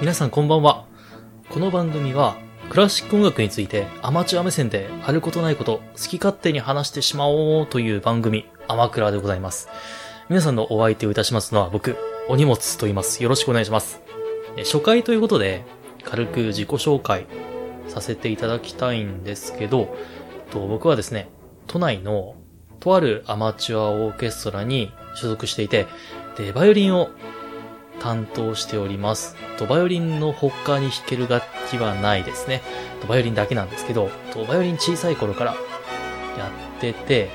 皆さんこんばんは。この番組は、クラシック音楽についてアマチュア目線であることないこと好き勝手に話してしまおうという番組、アマクラでございます。皆さんのお相手をいたしますのは僕、お荷物と言います。よろしくお願いします。初回ということで、軽く自己紹介させていただきたいんですけど、と僕はですね、都内のとあるアマチュアオーケストラに所属していて、で、バイオリンを担当しております。と、バイオリンの他に弾ける楽器はないですね。と、バイオリンだけなんですけど、と、バイオリン小さい頃からやってて、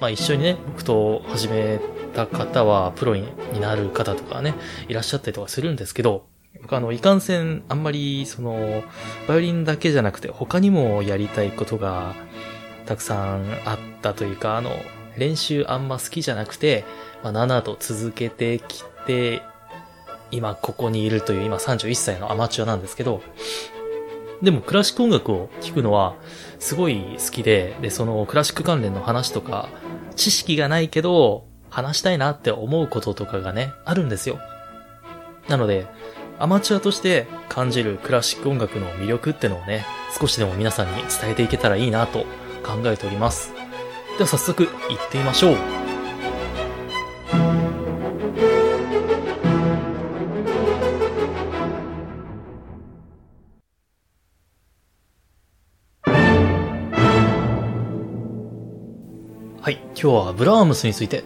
まあ一緒にね、僕と始めた方はプロになる方とかね、いらっしゃったりとかするんですけど、僕あの、いかんせん、あんまり、その、バイオリンだけじゃなくて、他にもやりたいことが、たくさんあったというか、あの、練習あんま好きじゃなくて、まあ、7と続けてきて、今ここにいるという今31歳のアマチュアなんですけど、でもクラシック音楽を聴くのはすごい好きで、で、そのクラシック関連の話とか、知識がないけど話したいなって思うこととかがね、あるんですよ。なので、アマチュアとして感じるクラシック音楽の魅力ってのをね、少しでも皆さんに伝えていけたらいいなと考えております。では早速行ってみましょう。今日はブラームスについて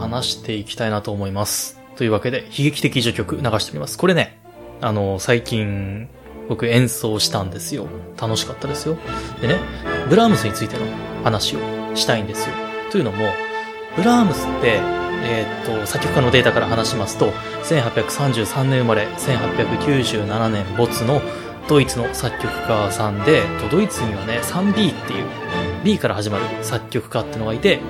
話していきたいなと思います。というわけで、悲劇的序曲流してみます。これね、あの、最近、僕演奏したんですよ。楽しかったですよ。でね、ブラームスについての話をしたいんですよ。というのも、ブラームスって、えーっと、作曲家のデータから話しますと、1833年生まれ、1897年没のドイツの作曲家さんで、ドイツにはね、3B っていう、B から始まる作曲家ってのがいて、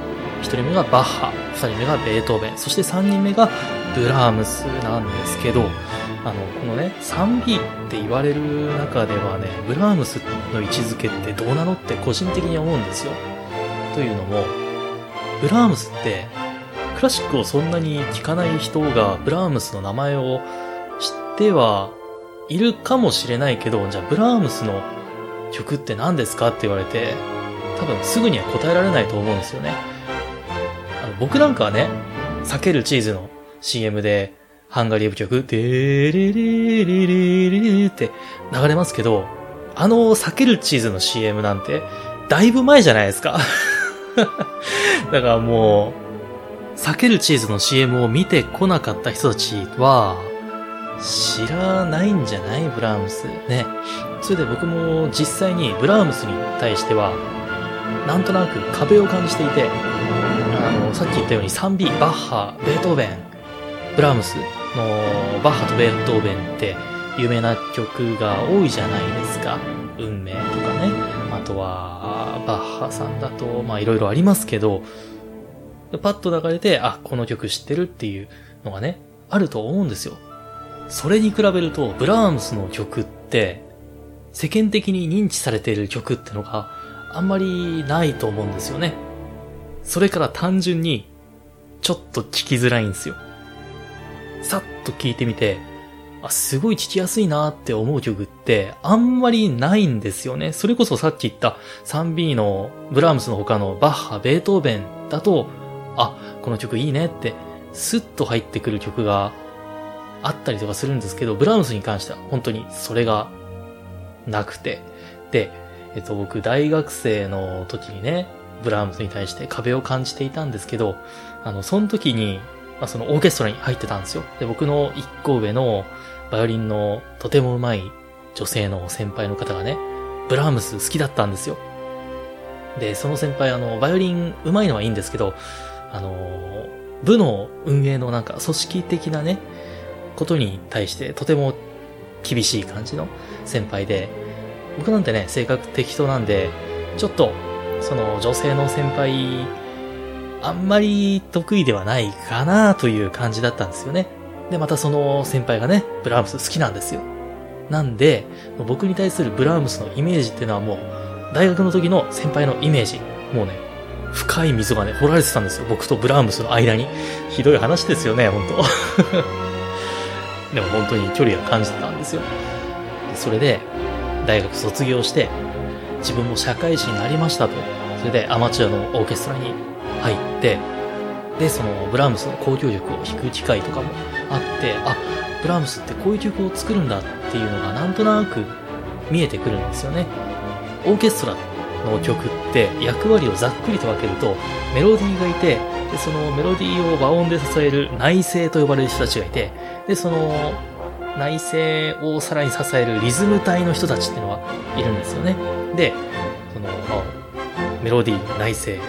1人目がバッハ、2人目がベートーベン、そして3人目がブラームスなんですけど、あの、このね、3B って言われる中ではね、ブラームスの位置づけってどうなのって個人的に思うんですよ。というのも、ブラームスって、クラシックをそんなに聴かない人がブラームスの名前を知ってはいるかもしれないけど、じゃあブラームスの曲って何ですかって言われて、多分すぐには答えられないと思うんですよね。僕なんかはね、さけるチーズの CM で、ハンガリー舞曲、でーれれれれれれって流れますけど、あの避けるチーズの CM なんて、だいぶ前じゃないですか。だからもう、避けるチーズの CM を見てこなかった人たちは、知らないんじゃない？ブラームス。ね。それで僕も実際にブラームスに対しては、なんとなく壁を感じていて、あの、さっき言ったように 3B、バッハ、ベートーベン、ブラームスのバッハとベートーベンって有名な曲が多いじゃないですか。運命とかね。あとは、バッハさんだと、まあいろいろありますけど、パッと流れて、あ、この曲知ってるっていうのがね、あると思うんですよ。それに比べると、ブラームスの曲って、世間的に認知されている曲ってのがあんまりないと思うんですよね。それから単純に、ちょっと聞きづらいんですよ。さっと聞いてみて、あ、すごい聞きやすいなって思う曲ってあんまりないんですよね。それこそさっき言った 3B のブラームスの他のバッハ、ベートーベンだと、あ、この曲いいねってスッと入ってくる曲があったりとかするんですけど、ブラームスに関しては本当にそれがなくて。で、えっと僕大学生の時にね、ブラームスに対して壁を感じていたんですけど、あの、その時に、まあ、そのオーケストラに入ってたんですよ。で、僕の一個上のバイオリンのとても上手い女性の先輩の方がね、ブラームス好きだったんですよ。で、その先輩あの、バイオリン上手いのはいいんですけど、あの、部の運営のなんか組織的なね、ことに対してとても厳しい感じの先輩で、僕なんてね、性格適当なんで、ちょっと、その女性の先輩、あんまり得意ではないかなという感じだったんですよね。で、またその先輩がね、ブラームス好きなんですよ。なんで、僕に対するブラームスのイメージっていうのはもう、大学の時の先輩のイメージ。もうね、深い溝がね、掘られてたんですよ。僕とブラームスの間に。ひどい話ですよね、本当でも本当に距離が感じてたんですよ。それで、大学卒業して、自分も社会人になりましたと。それでアマチュアのオーケストラに入って、で、そのブラームスの交響曲を弾く機会とかもあって、あ、ブラームスってこういう曲を作るんだっていうのがなんとなく見えてくるんですよね。オーケストラの曲って役割をざっくりと分けるとメロディーがいて、でそのメロディーを和音で支える内声と呼ばれる人たちがいて、で、その内声をさらに支えるリズム隊の人たちっていうのがいるんですよね。で、その、メロディー、内声、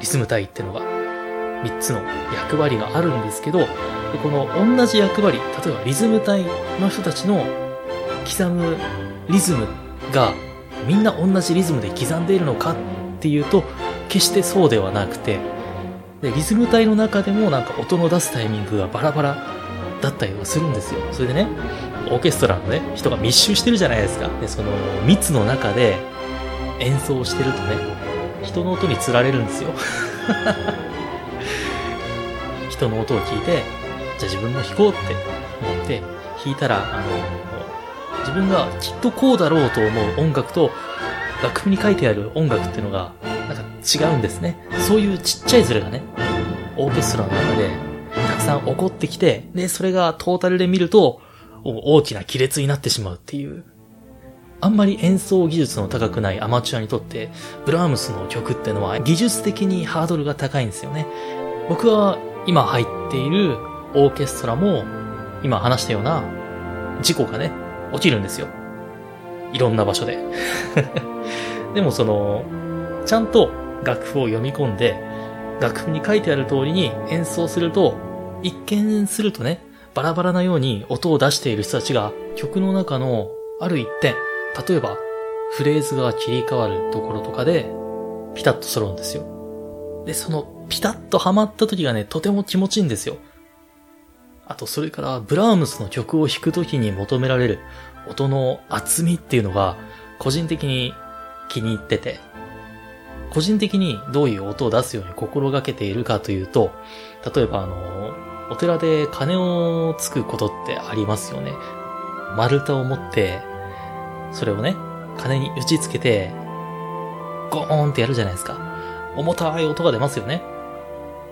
リズム隊っていうのが3つの役割があるんですけど、でこの同じ役割、例えばリズム隊の人たちの刻むリズムがみんな同じリズムで刻んでいるのかっていうと、決してそうではなくて、でリズム隊の中でもなんか音の出すタイミングがバラバラだったりはするんですよ。それでね、オーケストラのね、人が密集してるじゃないですか。で、その密の中で演奏してるとね、人の音につられるんですよ。人の音を聞いて、じゃあ自分も弾こうって思って弾いたら、あの、自分がきっとこうだろうと思う音楽と楽譜に書いてある音楽っていうのがなんか違うんですね。そういうちっちゃいズレがね、オーケストラの中でたくさん起こってきて、で、それがトータルで見ると大きな亀裂になってしまうっていう。あんまり演奏技術の高くないアマチュアにとって、ブラームスの曲ってのは技術的にハードルが高いんですよね。僕は今入っているオーケストラも、今話したような事故がね、起きるんですよ。いろんな場所で。でもその、ちゃんと楽譜を読み込んで、楽譜に書いてある通りに演奏すると、一見するとね、バラバラなように音を出している人たちが曲の中のある一点、例えばフレーズが切り替わるところとかでピタッと揃うんですよ。で、そのピタッとハマった時がね、とても気持ちいいんですよ。あと、それから、ブラームスの曲を弾くときに求められる音の厚みっていうのが、個人的に気に入ってて、個人的にどういう音を出すように心がけているかというと、例えばあの、お寺で鐘をつくことってありますよね。丸太を持って、それをね、鐘に打ち付けて、ゴーンってやるじゃないですか。重たい音が出ますよね。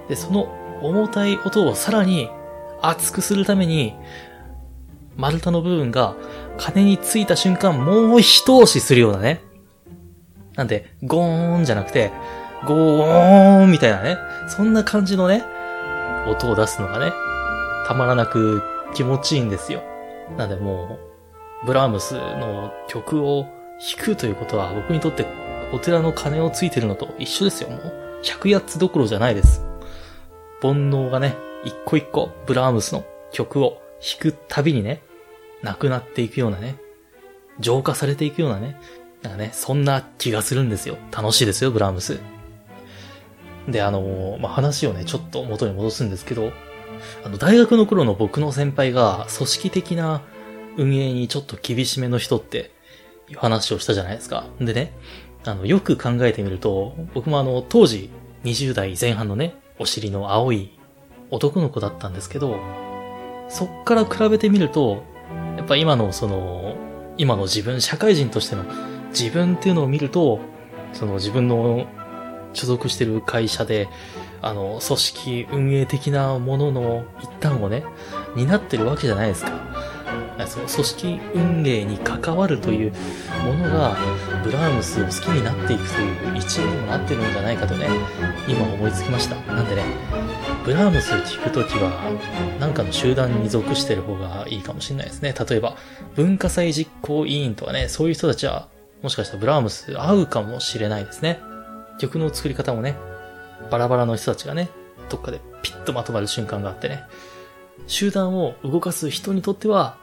で、その重たい音をさらに熱くするために、丸太の部分が鐘についた瞬間、もう一押しするようなね。なんで、ゴーンじゃなくて、ゴーンみたいなね。そんな感じのね、音を出すのがね、たまらなく気持ちいいんですよ。なんでもう、ブラームスの曲を弾くということは僕にとってお寺の鐘をついてるのと一緒ですよ。もう、百八つどころじゃないです。煩悩がね、一個一個ブラームスの曲を弾くたびにね、なくなっていくようなね、浄化されていくようなね、なんかね、そんな気がするんですよ。楽しいですよ、ブラームス。で、あのまあ、話をね、ちょっと元に戻すんですけど、あの、大学の頃の僕の先輩が組織的な運営にちょっと厳しめの人っていう話をしたじゃないですか。でね、あの、よく考えてみると、僕もあの、当時20代前半のね、お尻の青い男の子だったんですけど、そっから比べてみると、やっぱ今のその、今の自分、社会人としての自分っていうのを見ると、その自分の所属してる会社で、あの、組織運営的なものの一端をね、担ってるわけじゃないですか。その組織運営に関わるというものが、ブラームスを好きになっていくという一因にもなってるんじゃないかとね、今思いつきました。なんでね、ブラームス聴くときは、なんかの集団に属してる方がいいかもしれないですね。例えば、文化祭実行委員とかね、そういう人たちは、もしかしたらブラームス合うかもしれないですね。曲の作り方もね、バラバラの人たちがね、どっかでピッとまとまる瞬間があってね、集団を動かす人にとっては、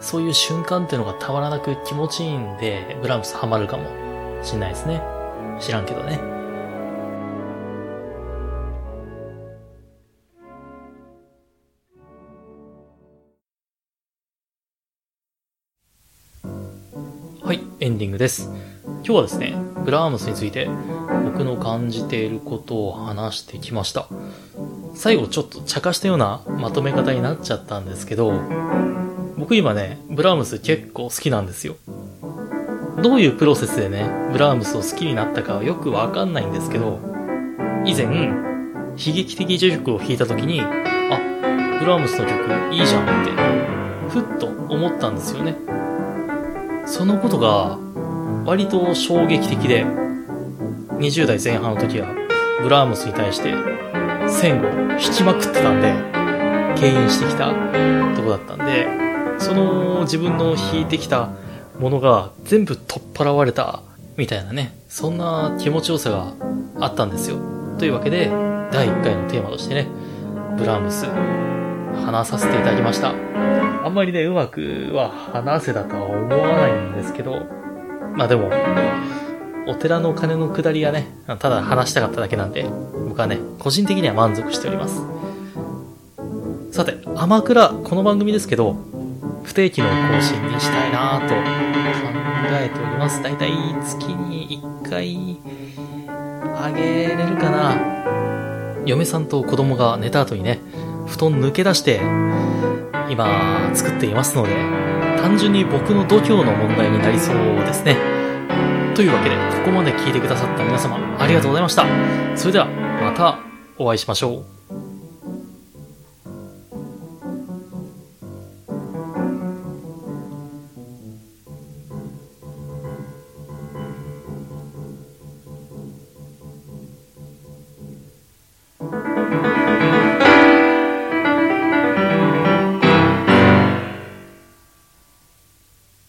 そういう瞬間っていうのがたまらなく気持ちいいんで、ブラームスハマるかもしんないですね。知らんけどね。エンディングです。今日はですね、ブラームスについて僕の感じていることを話してきました。最後ちょっと茶化したようなまとめ方になっちゃったんですけど、僕今ね、ブラームス結構好きなんですよ。どういうプロセスでね、ブラームスを好きになったかはよくわかんないんですけど、以前、悲劇的序曲を弾いた時に、あ、ブラームスの曲いいじゃんって、ふっと思ったんですよね。そのことが、割と衝撃的で、20代前半の時は、ブラームスに対して線を引きまくってたんで、牽引してきたとこだったんで、その自分の引いてきたものが全部取っ払われたみたいなね、そんな気持ちよさがあったんですよ。というわけで、第1回のテーマとしてね、ブラームス、話させていただきました。あんまりね、うまくは話せたとは思わないんですけど、まあでも、お寺の鐘の下りがね、ただ話したかっただけなんで、僕はね、個人的には満足しております。さて、アマクラ、この番組ですけど、不定期の更新にしたいなぁと考えております。だいたい月に1回、あげれるかな嫁さんと子供が寝た後にね、布団抜け出して、今、作っていますので、単純に僕の度胸の問題になりそうですね。というわけで、ここまで聞いてくださった皆様、ありがとうございました。それでは、またお会いしましょう。